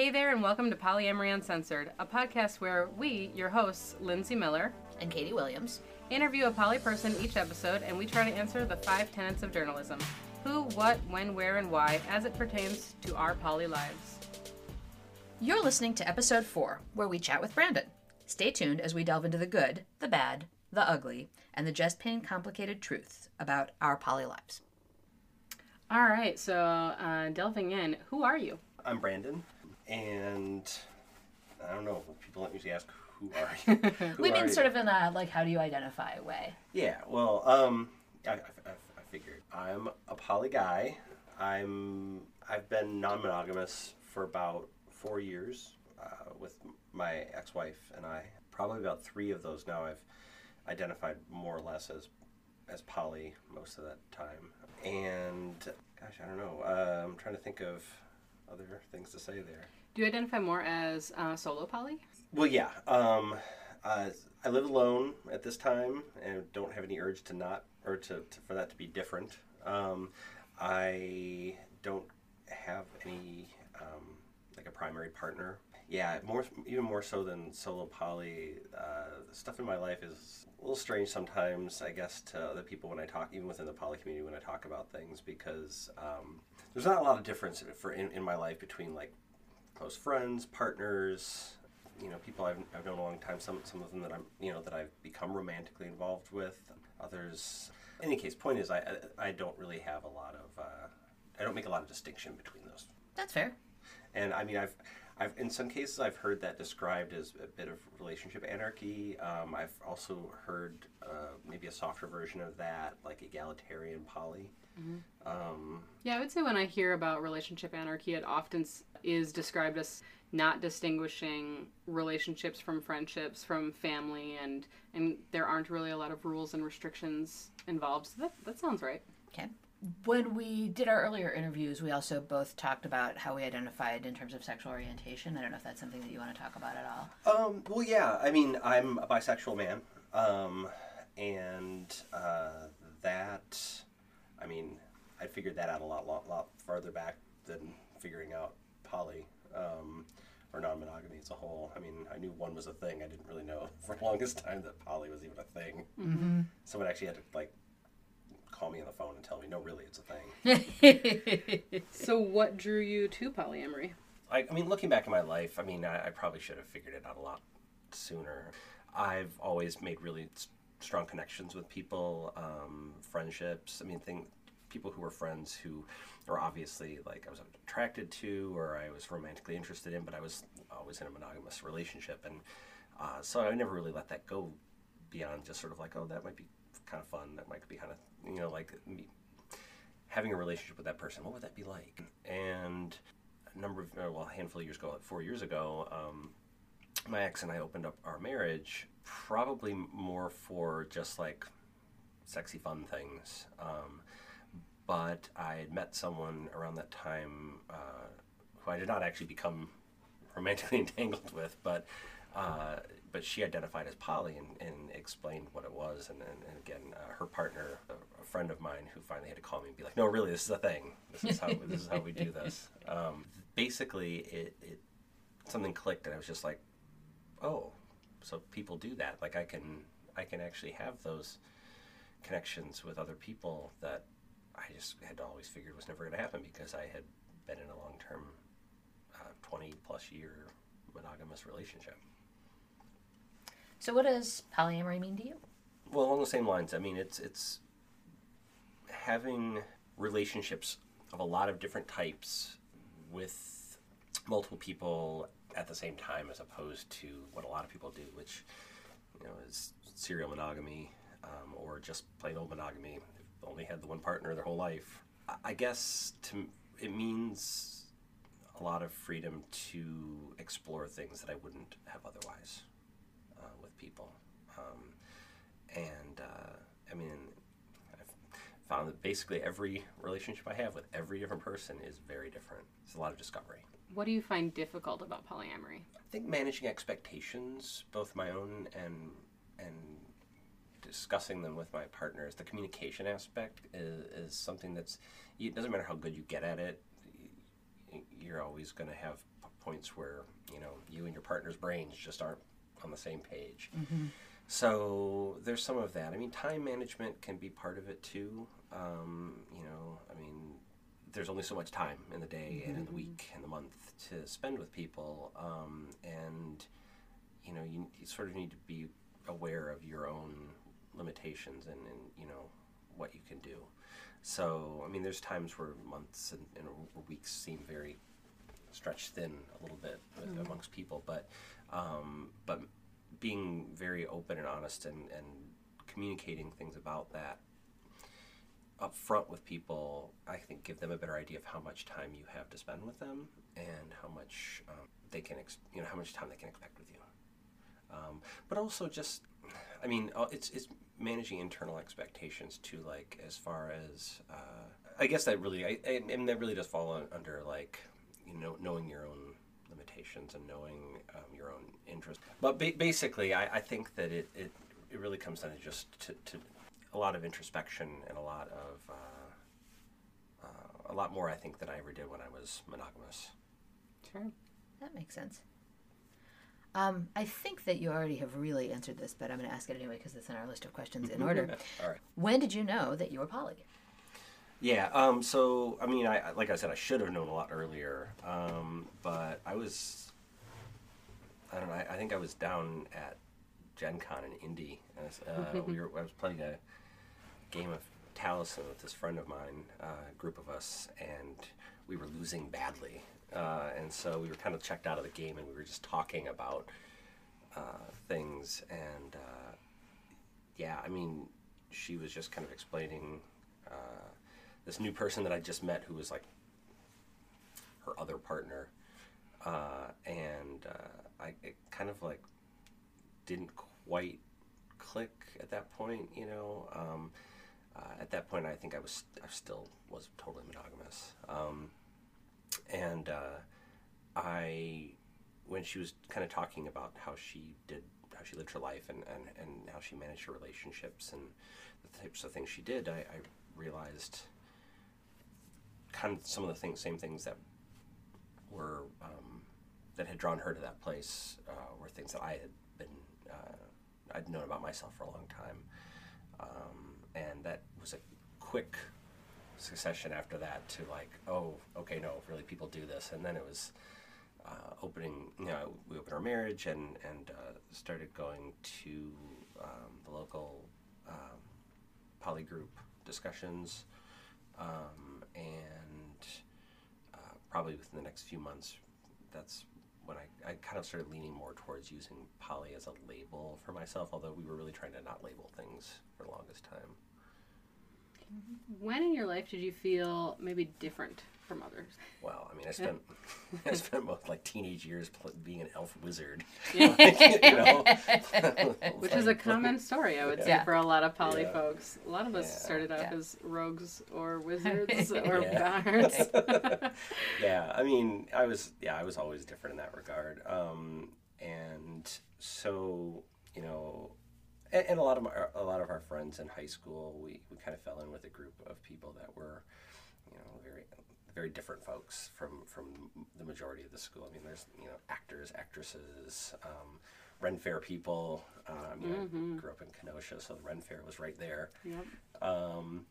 Hey there, and welcome to Polyamory Uncensored, a podcast where we, your hosts, Lindsay Miller, and Katie Williams, interview a poly person each episode, and we try to answer the five tenets of journalism who, what, when, where, and why as it pertains to our poly lives. You're listening to episode four, where we chat with Brandon. Stay tuned as we delve into the good, the bad, the ugly, and the just plain complicated truths about our poly lives. All right, so uh, delving in, who are you? I'm Brandon, and I don't know. People don't usually ask, "Who are you?" Who we are mean you? sort of in a like, how do you identify way? Yeah. Well, um, I, I, I I figured I'm a poly guy. I'm I've been non-monogamous for about four years uh, with my ex-wife and I. Probably about three of those now. I've identified more or less as as poly most of that time. And gosh, I don't know. Uh, I'm trying to think of other things to say there. Do you identify more as uh, solo poly? Well, yeah. Um, uh, I live alone at this time and don't have any urge to not or to, to for that to be different. Um, I don't have any um, like a primary partner. Yeah, more even more so than solo poly. Uh, stuff in my life is a little strange sometimes. I guess to other people when I talk, even within the poly community, when I talk about things, because um, there's not a lot of difference for in, in my life between like close friends, partners, you know, people I've, I've known a long time. Some some of them that I'm, you know, that I've become romantically involved with. Others. In any case, point is, I I don't really have a lot of. Uh, I don't make a lot of distinction between those. That's fair. And I mean, I've. I've, in some cases, I've heard that described as a bit of relationship anarchy. Um, I've also heard uh, maybe a softer version of that, like egalitarian poly. Um, Yeah, I would say when I hear about relationship anarchy, it often is described as not distinguishing relationships from friendships, from family, and and there aren't really a lot of rules and restrictions involved. So that that sounds right. Okay. When we did our earlier interviews, we also both talked about how we identified in terms of sexual orientation. I don't know if that's something that you want to talk about at all. Um, well, yeah. I mean, I'm a bisexual man, um, and uh, that, I mean, I figured that out a lot, lot, lot farther back than figuring out poly um, or non-monogamy as a whole. I mean, I knew one was a thing. I didn't really know for the longest time that poly was even a thing. Mm-hmm. Someone actually had to like call me on the phone and tell me, no, really, it's a thing. So what drew you to polyamory? I, I mean, looking back at my life, I mean, I, I probably should have figured it out a lot sooner. I've always made really strong connections with people, um, friendships. I mean, thing, people who were friends who were obviously like I was attracted to or I was romantically interested in, but I was always in a monogamous relationship, and uh, so I never really let that go beyond just sort of like, oh, that might be kind of fun. That might be kind of you know like me having a relationship with that person. What would that be like? And a number of uh, well, a handful of years ago, like four years ago, um, my ex and I opened up our marriage probably more for just like sexy fun things. Um, but I had met someone around that time uh, who I did not actually become romantically entangled with, but uh, but she identified as poly and, and explained what it was. And, and, and again, uh, her partner, a, a friend of mine, who finally had to call me and be like, "No, really, this is a thing. This is how this is how we do this." Um, basically, it, it something clicked, and I was just like, "Oh, so people do that. Like I can I can actually have those connections with other people that I just had always figured was never going to happen because I had been in a long term, uh, 20 plus year monogamous relationship. So, what does polyamory mean to you? Well, along the same lines, I mean, it's it's having relationships of a lot of different types with multiple people at the same time, as opposed to what a lot of people do, which you know is serial monogamy um, or just plain old monogamy. They've only had the one partner their whole life. I- guess to it means a lot of freedom to explore things that I wouldn't have otherwise people. Um, and uh, I mean, I've found that basically every relationship I have with every different person is very different. It's a lot of discovery. What do you find difficult about polyamory? I think managing expectations, both my own and and discussing them with my partners, the communication aspect is, is something that's. It doesn't matter how good you get at it. You're always going to have points where you know you and your partner's brains just aren't on the same page. So there's some of that. I mean, time management can be part of it too. Um, you know, I mean, there's only so much time in the day and in the week and the month to spend with people, um, and you know, you, you sort of need to be aware of your own limitations and, and you know what you can do. So, I mean, there's times where months and, and weeks seem very stretched thin a little bit with, amongst people, but um, but being very open and honest and, and communicating things about that up front with people, I think give them a better idea of how much time you have to spend with them and how much um, they can, ex- you know, how much time they can expect with you. Um, but also just, I mean, uh, it's it's managing internal expectations too. Like as far as, uh, I guess that really, I, I, and that really does fall under like, you know, knowing your own limitations and knowing um, your own interests. But ba- basically, I, I think that it, it it really comes down to just to, to a lot of introspection and a lot of uh, uh, a lot more I think than I ever did when I was monogamous. Sure. That makes sense. Um, I think that you already have really answered this, but I'm going to ask it anyway because it's in our list of questions in order. All right. When did you know that you were poly? Yeah. Um, so I mean, I like I said, I should have known a lot earlier. Um, but I was, I don't know. I, I think I was down at Gen Con in Indy. And I was, uh, we were. I was playing a game of Talisman with this friend of mine, uh, a group of us, and we were losing badly. Uh, and so we were kind of checked out of the game, and we were just talking about uh, things. And uh, yeah, I mean, she was just kind of explaining uh, this new person that I just met, who was like her other partner, uh, and uh, I it kind of like didn't quite click at that point, you know. Um, uh, at that point, I think I was I still was totally monogamous, um, and uh, I when she was kind of talking about how she did how she lived her life and, and, and how she managed her relationships and the types of things she did, I, I realized kind of some of the things, same things that were um, that had drawn her to that place uh, were things that I had been uh, I'd known about myself for a long time, um, and that was a quick succession after that to like, oh, okay, no, really, people do this, and then it was uh, opening. You know, we opened our marriage and and uh, started going to um, the local um, poly group discussions, um, and uh, probably within the next few months, that's when I, I kind of started leaning more towards using poly as a label for myself. Although we were really trying to not label things for the longest time. When in your life did you feel maybe different from others? Well, I mean, I spent I spent most like teenage years pl- being an elf wizard. Yeah. you know, Which is a common story, I would say, for a lot of poly Yeah. folks. A lot of us Yeah. started out Yeah. as rogues or wizards or bards. yeah, I mean, I was yeah, I was always different in that regard. Um, and so you know, and, and a lot of my, a lot of our friends in high school, we, we kind of fell in with a group of people that were, you know, very very different folks from from the majority of the school. I mean, there's you know actors, actresses. Um, Ren Fair people. Uh, I mean, I grew up in Kenosha, so the Ren Fair was right there. yep. Um,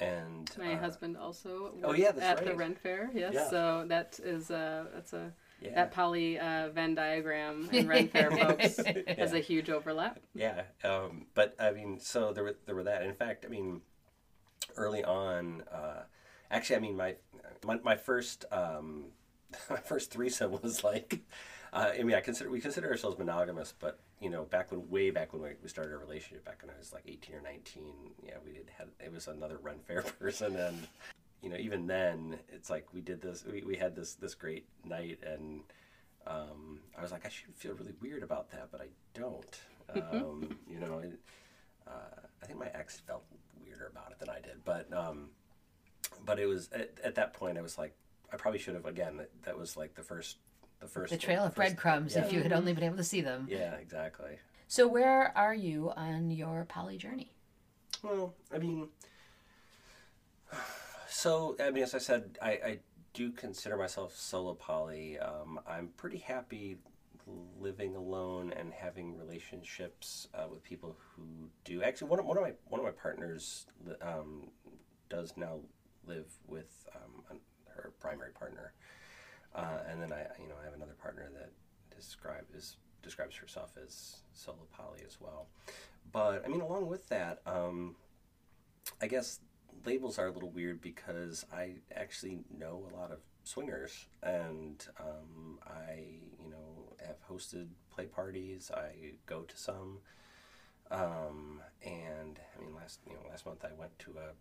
and My uh, husband also Oh, yeah, at the right. Ren Fair. Yes, Yeah. so that is a that's a yeah, that poly uh, Venn diagram and Ren Fair folks has a huge overlap. Yeah, um, but I mean, so there were there were that. In fact, I mean, early on, uh, actually, I mean, my my, my first um, my first threesome was like, uh, I mean, I consider we consider ourselves monogamous, but you know, back when way back when we, we started our relationship, back when I was like eighteen or nineteen, yeah, we had had it was another Ren Fair person, and you know, even then, it's like we did this, we, we had this this great night, and um, I was like, I should feel really weird about that, but I don't. Um, you know, it, uh, I think my ex felt weirder about it than I did, but um, but it was at, at that point I was like, I probably should have again. That, that was like the first, the first, The trail of first- breadcrumbs, Yeah, if you had only been able to see them. yeah, exactly. So, where are you on your poly journey? Well, I mean, so I mean, as I said, I, I do consider myself solo poly. Um, I'm pretty happy living alone and having relationships uh, with people who do. Actually, one of, one of my one of my partners um, does now live with um, her primary partner, uh, and then I you know I have another partner that describe is describes herself as solo poly as well. But I mean, along with that, um, I guess labels are a little weird because I actually know a lot of swingers, and um, I, you know, have hosted play parties. I go to some, um, and I mean, last you know, last month I went to a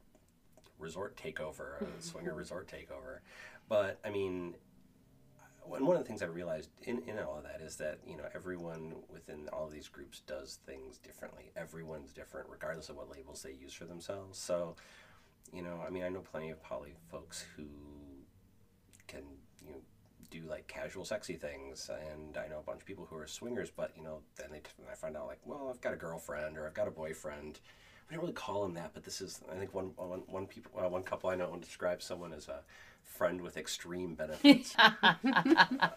resort takeover, a swinger resort takeover. But I mean, and one of the things I realized in, in all of that is that you know everyone within all of these groups does things differently. Everyone's different, regardless of what labels they use for themselves. So, you know, I mean, I know plenty of poly folks who can you know do like casual, sexy things, and I know a bunch of people who are swingers. But you know, then they I find out like, well, I've got a girlfriend or I've got a boyfriend. We don't really call them that, but this is I think one one one people uh, one couple I know describes someone as a friend with extreme benefits. um,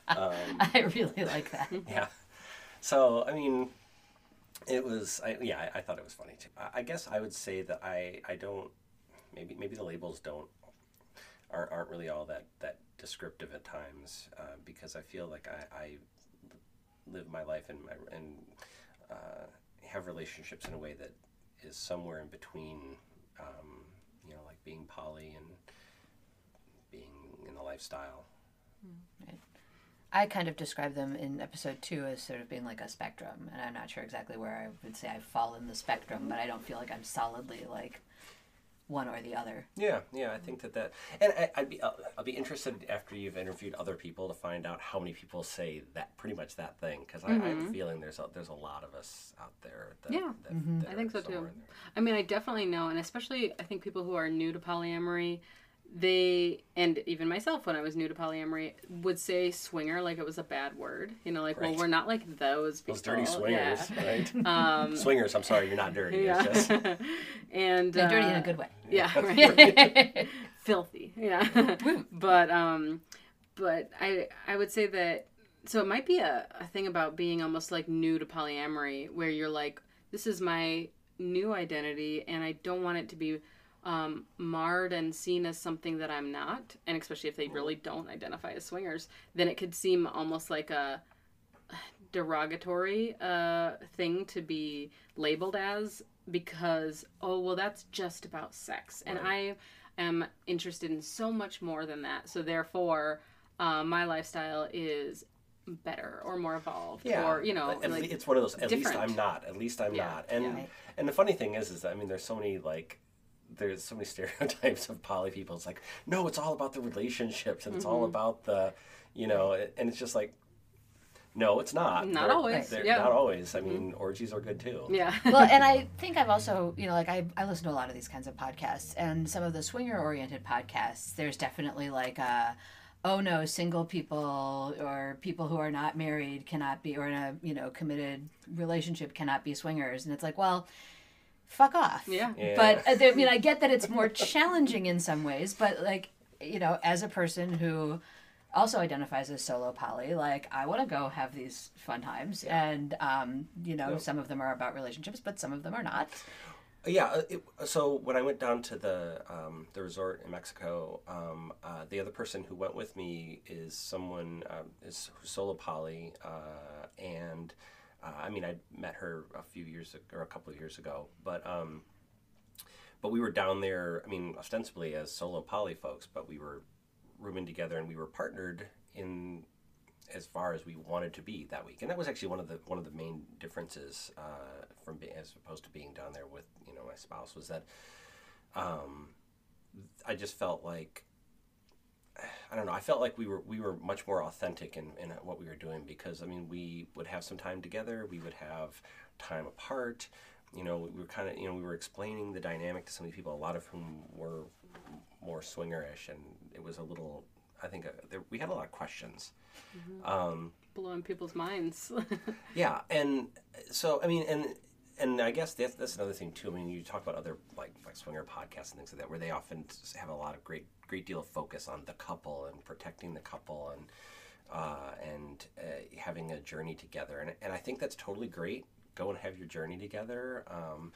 I really like that. Yeah. So I mean, it was. I, yeah, I, I, thought it was funny too. I, I, guess I would say that I I don't. Maybe maybe the labels don't aren't aren't really all that that descriptive at times uh, because I feel like I, I live my life and my and uh, have relationships in a way that is somewhere in between. Um, you know, like being poly and being in the lifestyle. Right. I kind of describe them in episode two as sort of being like a spectrum, and I'm not sure exactly where I would say I fall in the spectrum, but I don't feel like I'm solidly like one or the other. Yeah, yeah, I think that that, and I, would be, I'll, I'll, be interested after you've interviewed other people to find out how many people say that pretty much that thing, because mm-hmm. I, I, have a mm-hmm. feeling there's a, there's a lot of us out there. That, yeah, that, mm-hmm. I think so too. I mean, I definitely know, and especially I think people who are new to polyamory they and even myself when I was new to polyamory would say swinger like it was a bad word. You know, like right. well we're not like those people. Those dirty swingers, yeah. right? Um, swingers. I'm sorry, you're not dirty. Yeah. Just... and uh, dirty in a good way. Yeah, right. filthy. Yeah, but um, but I I would say that so it might be a, a thing about being almost like new to polyamory where you're like this is my new identity and I don't want it to be um, marred and seen as something that I'm not, and especially if they really don't identify as swingers, then it could seem almost like a derogatory uh, thing to be labeled as because, oh, well, that's just about sex. And I am interested in so much more than that. So, therefore, uh, my lifestyle is better or more evolved yeah. or you know like it's one of those at different. least i'm not at least i'm yeah. not and yeah. and the funny thing is is that, i mean there's so many like there's so many stereotypes of poly people. It's like, no, it's all about the relationships and it's mm-hmm. all about the, you know, and it's just like, no, it's not. Not they're, always. They're yeah. Not always. I mean, mm-hmm. orgies are good too. Yeah. well, and I think I've also, you know, like I, I listen to a lot of these kinds of podcasts, and some of the swinger oriented podcasts, there's definitely like a, oh no, single people or people who are not married cannot be, or in a, you know, committed relationship cannot be swingers. And it's like, well, fuck off. Yeah. yeah. But uh, I mean, I get that it's more challenging in some ways, but like, you know, as a person who also identifies as solo poly, like I want to go have these fun times, yeah. and um, you know, some of them are about relationships, but some of them are not. Yeah. Uh, it, so when I went down to the um, the resort in Mexico, um, uh, the other person who went with me is someone um, is solo poly, uh, and uh, I mean, I met her a few years ago, or a couple of years ago, but um, but we were down there. I mean, ostensibly as solo poly folks, but we were rooming together and we were partnered in as far as we wanted to be that week. And that was actually one of the one of the main differences uh, from being as opposed to being down there with you know my spouse was that um, I just felt like I don't know. I felt like we were we were much more authentic in, in what we were doing because I mean we would have some time together. We would have time apart. You know, we were kind of you know we were explaining the dynamic to some of these people, a lot of whom were more swingerish, and it was a little. I think uh, there, we had a lot of questions. Mm-hmm. Um, Blowing people's minds. yeah, and so I mean, and and I guess that's that's another thing too. I mean, you talk about other like like swinger podcasts and things like that, where they often have a lot of great great deal of focus on the couple and protecting the couple and uh, and uh, having a journey together. And and I think that's totally great. Go and have your journey together. Um,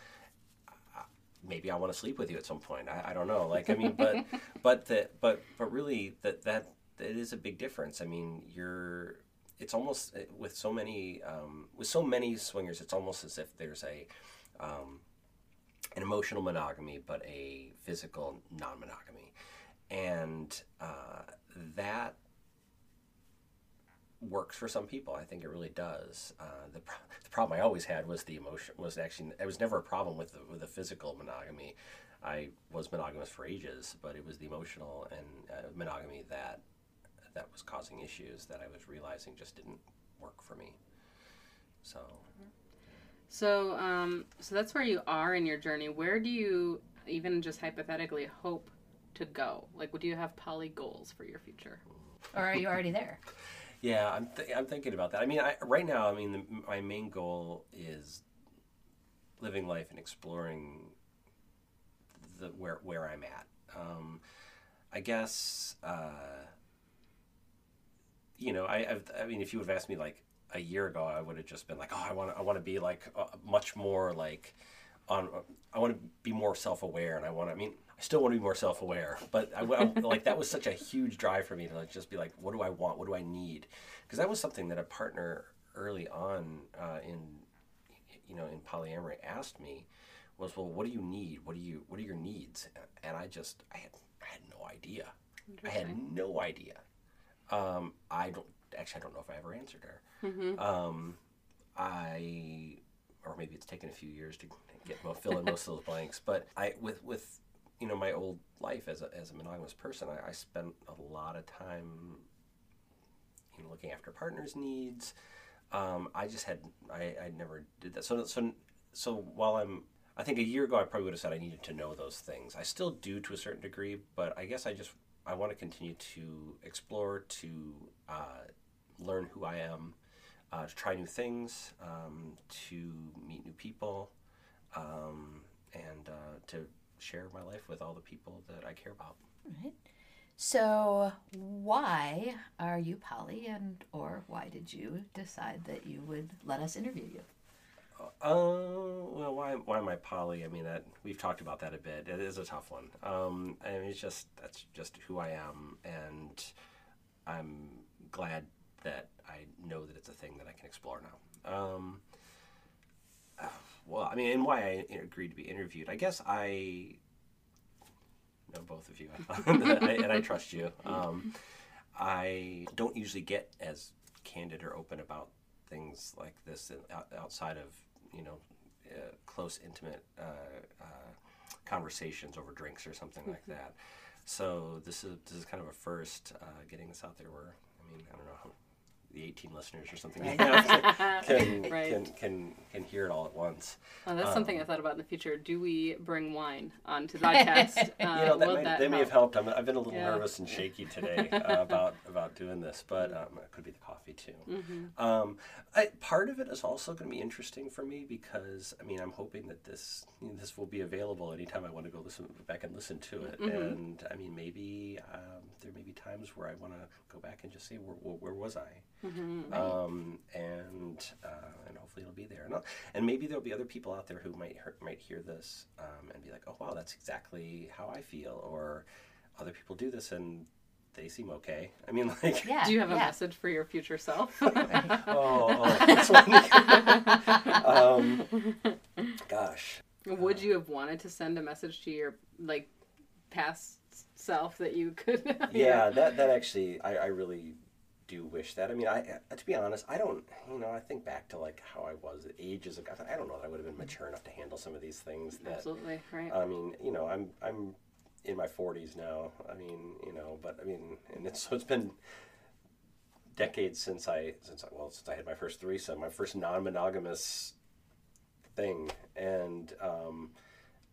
maybe I want to sleep with you at some point. I, I don't know. Like I mean, but but the but but really that that it is a big difference. I mean, you're it's almost uh, with so many um, with so many swingers, it's almost as if there's a um, an emotional monogamy, but a physical non-monogamy, and uh, that works for some people. I think it really does. Uh, the, pro- the problem I always had was the emotion was actually it was never a problem with the, with the physical monogamy. I was monogamous for ages, but it was the emotional and uh, monogamy that that was causing issues that I was realizing just didn't work for me. So So, um, so that's where you are in your journey. Where do you, even just hypothetically, hope to go? Like, do you have poly goals for your future? Or are you already there? Yeah, I'm th- I'm thinking about that. I mean, I, right now, I mean, the, my main goal is living life and exploring the where where I'm at. Um, I guess uh, you know, I I've, I mean, if you would have asked me like a year ago, I would have just been like, oh, I want I want to be like uh, much more like on. I want to be more self aware, and I want. to I mean, I still want to be more self aware, but I, I- like that was such a huge drive for me to like just be like, what do I want? What do I need? Because that was something that a partner early on uh, in you know in polyamory asked me was, well, what do you need? What do you what are your needs? And I just I had I had no idea. I had no idea. Um, I don't actually I don't know if I ever answered her. Um, I or maybe it's taken a few years to get well, fill in most of those blanks. But I with with you know my old life as a as a monogamous person, I, I spent a lot of time you know looking after partners' needs. Um, I just had I, I never did that. So so so while I'm I think a year ago I probably would have said I needed to know those things. I still do to a certain degree, but I guess I just I want to continue to explore, to uh, learn who I am, uh, to try new things, um, to meet new people, um, and uh, to share my life with all the people that I care about. Right. So, why are you poly, and or why did you decide that you would let us interview you? Uh, well, why why am I poly? I mean, that we've talked about that a bit. It is a tough one. Um, I mean, it's just that's just who I am, and I'm glad that I know that it's a thing that I can explore now. Um, well, I mean, and why I agreed to be interviewed. I guess I know both of you, and, I, trust you. Um, I don't usually get as candid or open about things like this outside of you know uh, close, intimate uh, uh, conversations over drinks or something like that. So this is this is kind of a first uh, getting this out there. Where I mean, I don't know how the 18 listeners or something you have can, Right. can can can hear it all at once. Oh, that's something I thought about in the future. Do we bring wine onto the podcast? Uh, you know that, will may, that that may have helped. I'm, I've been a little Yeah. nervous and shaky today uh, about about doing this, but um, it could be the coffee too. Um, I, part of it is also going to be interesting for me because I mean I'm hoping that this you know, this will be available anytime I want to go listen back and listen to it, and I mean maybe um, there may be times where I want to go back and just say where, where, where was I, um, and uh, and hopefully it'll be there, and, I'll- and maybe there'll be other people out there who might hear, might hear this um, and be like, oh wow, that's exactly how I feel, or other people do this and they seem okay. I mean, like, Yeah. Do you have a yeah. message for your future self? oh, oh this one. um, gosh, Would you have wanted to send a message to your like past self that you could? yeah, that that actually, I, I really do wish that. I mean, I uh, to be honest, I don't. You know, I think back to like how I was ages ago. I don't know that I would have been mature enough to handle some of these things. That Absolutely right. I mean, you know, I'm I'm in my 40s now. I mean, you know, but I mean, and it's so it's been decades since I since I well since I had my first threesome, my first non-monogamous thing, and um,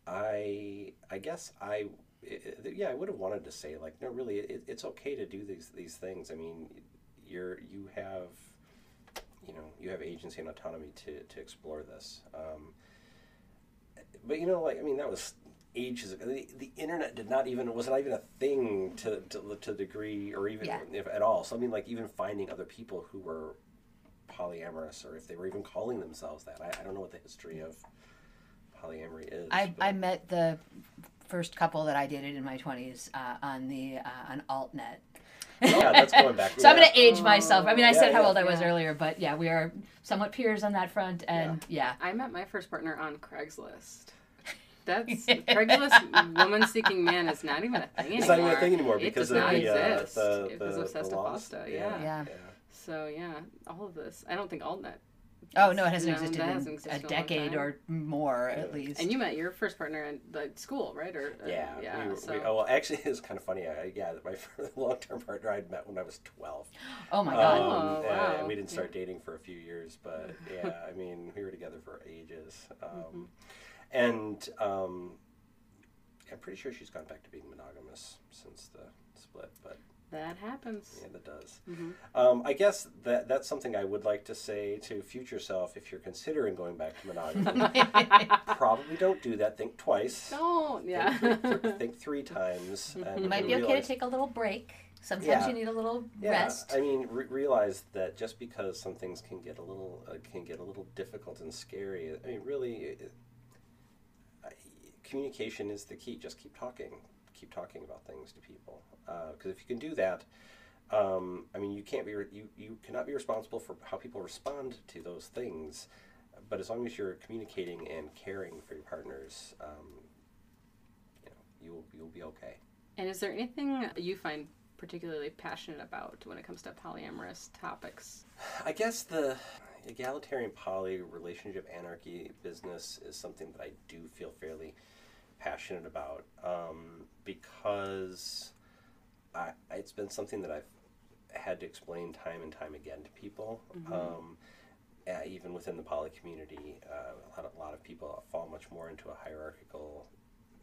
I I guess I i i- yeah I would have wanted to say like no really it, it's okay to do these these things. I mean, you're you have you know you have agency and autonomy to to explore this. Um, but you know, like I mean, that was ages ago. The, the internet did not even was not even a thing to to, to degree or even Yeah. if at all. So I mean, like even finding other people who were polyamorous or if they were even calling themselves that. I, I don't know what the history of polyamory is. I, I met the first couple that I dated in my 20s uh, on the uh, on AltNet. Yeah, that's going back. So I'm going to age myself. I mean, I Yeah, said how yeah. old I was earlier, but yeah, we are somewhat peers on that front. And yeah, I met my first partner on Craigslist. That's Craigslist woman seeking man is not even a thing anymore. It's not even a thing anymore It because does of not the, uh, exist the, because the, of the Sesta laws. FOSTA, Yeah. Yeah. So yeah, all of this. I don't think all AltNet. Oh no, it hasn't No, existed in hasn't a existed a decade time. or more at least. And you met your first partner in the school, right? Or uh, Yeah, yeah. we, were- so we, oh well, actually, it's kind of funny. I, yeah, my long-term partner I'd met when I was twelve. oh my god. Oh, Um, wow. And we didn't start dating for a few years, but yeah, I mean, we were together for ages. Um, Mm-hmm. And um, I'm pretty sure she's gone back to being monogamous since the split, but that happens. yeah, that does. Mhm. Um, I guess that that's something I would like to say to future self if you're considering going back to monogamy. probably don't do that. Think twice. Don't. Yeah. Think, th- think three times. And It might be okay to take a little break. Sometimes Yeah. you need a little Yeah, rest. I mean, re- realize that just because some things can get a little uh, can get a little difficult and scary. I mean, really, it, communication is the key. Just keep talking. Keep talking about things to people. Because if you can do that, um, I mean, you can't be re- you you cannot be responsible for how people respond to those things. But as long as you're communicating and caring for your partners, um, you know, you'll you'll be okay. and is there anything you find particularly passionate about when it comes to polyamorous topics? I guess the egalitarian poly relationship anarchy business is something that I do feel fairly passionate about um, because I, it's been something that I've had to explain time and time again to people. Um, uh, even within the poly community, uh, a, lot of, a lot of people fall much more into a hierarchical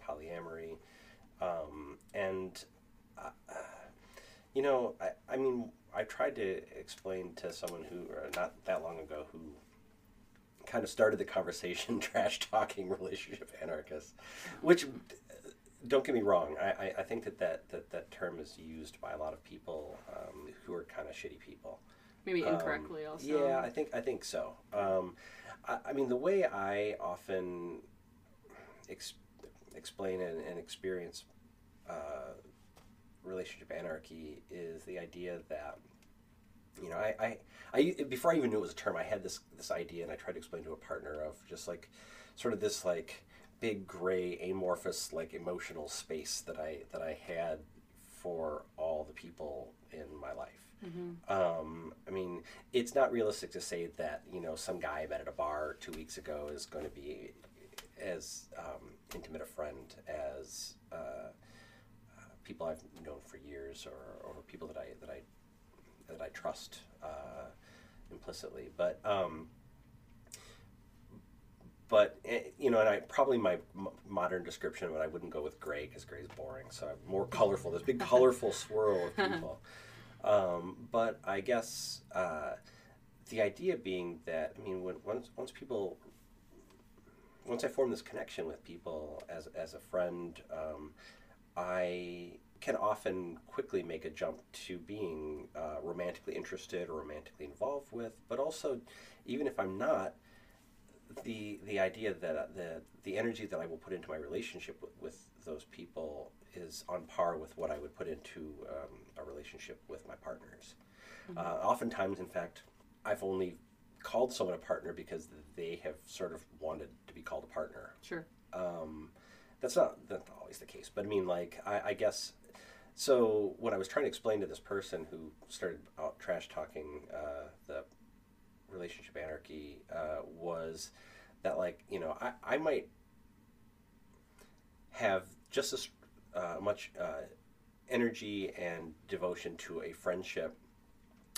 polyamory. Um, and uh, you know, I, I mean, I tried to explain to someone who, uh, not that long ago, who kind of started the conversation trash talking relationship anarchists, which, don't get me wrong, I, I, think that that, that that term is used by a lot of people um, who are kind of shitty people. Maybe Um, incorrectly also. Yeah, I think I think so. Um, I, I mean, the way I often ex- explain and, and experience uh, relationship anarchy is the idea that you know I, I, I before I even knew it was a term, I had this this idea, and I tried to explain to a partner of just like sort of this like big gray amorphous like emotional space that I that I had for all the people in my life. Um, I mean, it's not realistic to say that you know some guy I met at a bar two weeks ago is going to be as um, intimate a friend as uh, uh, people I've known for years, or, or people that I that I that I trust uh, implicitly. But um, but eh, you know, and I probably my m- modern description but I wouldn't go with gray because gray is boring. So I'm more colorful. This big colorful swirl of people. Um, but I guess uh, the idea being that I mean, when once once people once I form this connection with people as as a friend, um, I can often quickly make a jump to being uh, romantically interested or romantically involved with, but also, even if I'm not, the the idea that uh, the the energy that I will put into my relationship with, with those people is on par with what I would put into um, a relationship with my partners. Uh, oftentimes, in fact, I've only called someone a partner because they have sort of wanted to be called a partner. Sure. Um, that's not that's not always the case, but I mean, like, I, I guess. So what I was trying to explain to this person who started out trash talking uh, the relationship anarchy uh, was that, like, you know, I, I might have just as uh, much uh, energy and devotion to a friendship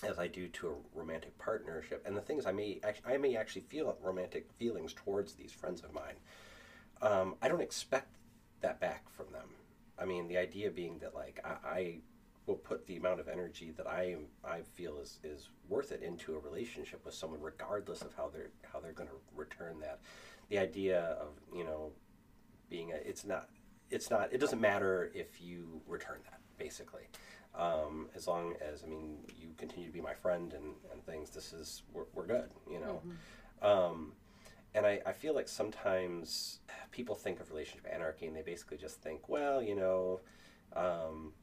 as I do to a romantic partnership. And the thing is, I may actually, I may actually feel romantic feelings towards these friends of mine. Um, I don't expect that back from them. I mean, the idea being that like I, I will put the amount of energy that I I feel is, is worth it into a relationship with someone, regardless of how they're how they're going to return that. the idea of you know being a it's not it's not it doesn't matter if you return that basically. Um, as long as I mean you continue to be my friend and, and things this is we're, we're good you know? Um, and I, I feel like sometimes people think of relationship anarchy and they basically just think well you know um,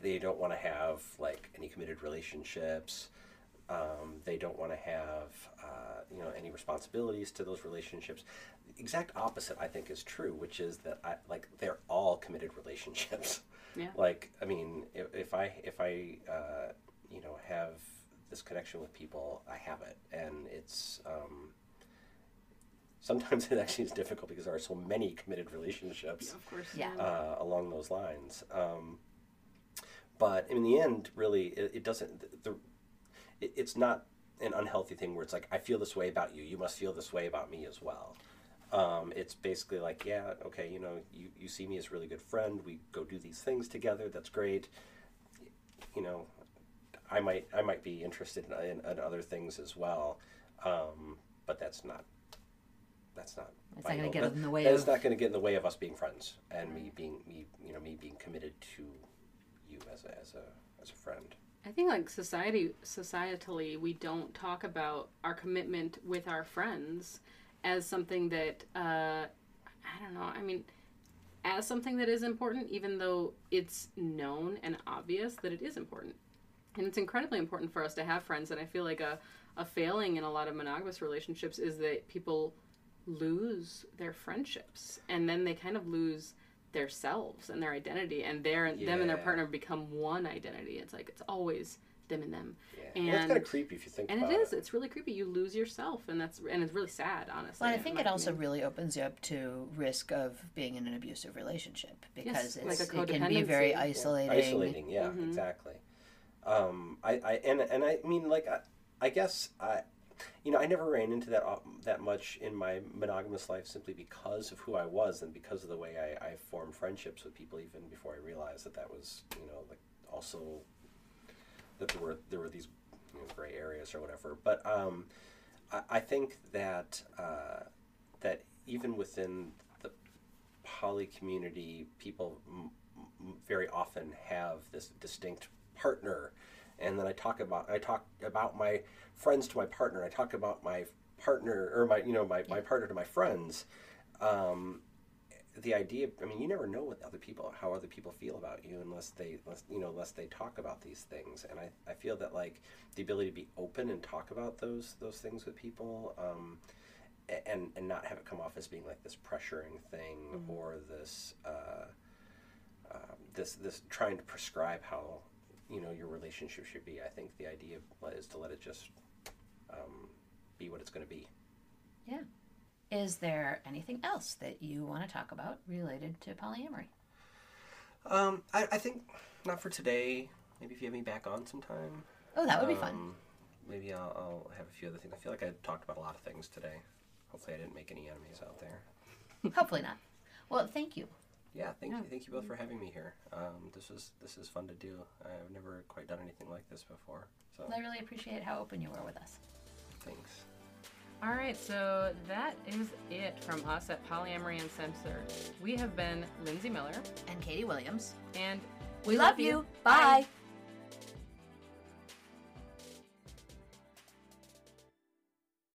they don't want to have like any committed relationships um, they don't want to have uh, you know any responsibilities to those relationships. The exact opposite, I think, is true, which is that I, like they're all committed relationships. Yeah. Like I mean, if, if I if I uh, you know have this connection with people, I have it, and it's. Um, sometimes it actually is difficult because there are so many committed relationships Of course. Yeah. uh, along those lines. Um, but in the end, really, it, it doesn't. The, the it, it's not an unhealthy thing where it's like I feel this way about you. You must feel this way about me as well. Um, it's basically like, yeah, okay, you know, you, you see me as a really good friend. We go do these things together. That's great. You know, I might I might be interested in, in, in other things as well, um, but that's not that's not. It's not gonna get That- in the way that is of- not going to get in the way of us being friends and me being me you know me being committed to you as a as a as a friend. I think like society societally we don't talk about our commitment with our friends as something that uh, I don't know. I mean, as something that is important, even though it's known and obvious that it is important, and it's incredibly important for us to have friends. And I feel like a a failing in a lot of monogamous relationships is that people lose their friendships and then they kind of lose their selves and their identity and their them and their partner become one identity it's like it's always them and them Yeah, and, it's kind of creepy if you think about it. and about it is it's really creepy you lose yourself and that's and it's really sad honestly Well, I think it also opinion. really opens you up to risk of being in an abusive relationship because like it's, a it can be very codependency. Yeah. isolating. isolating. Yeah, Mhm. exactly. Um, I, I and and I mean like I, I guess I. You know, I never ran into that uh, that much in my monogamous life simply because of who I was and because of the way I, I formed friendships with people even before I realized that that was you know like also that there were there were these you know, gray areas or whatever. But um, I, I think that uh, that even within the poly community, people m- m- very often have this distinct partner, and then I talk about I talk about my friends to my partner. I talk about my partner or my you know my, my partner to my friends. Um, the idea i mean you never know what other people how other people feel about you unless they unless, you know unless they talk about these things and I, I feel that like the ability to be open and talk about those those things with people um, and and not have it come off as being like this pressuring thing or this uh, um, this this trying to prescribe how you know your relationship should be i think the idea is to let it just um, be what it's going to be Yeah. Is there anything else that you want to talk about related to polyamory? um, I, I think not for today maybe if you have me back on sometime Oh, that would be fun. Um, Maybe I'll, I'll have a few other things. I feel like I talked about a lot of things today. Hopefully, I didn't make any enemies out there. Hopefully not. Well, thank you. Yeah, thank Yeah. you, thank you both for having me here. Um, this is this is fun to do. I've never quite done anything like this before, so I really appreciate how open you were with us. thanks. All right, so that is it from us at Polyamory Uncensored. We have been Lindsay Miller, And Katie Williams. and We love you. Bye.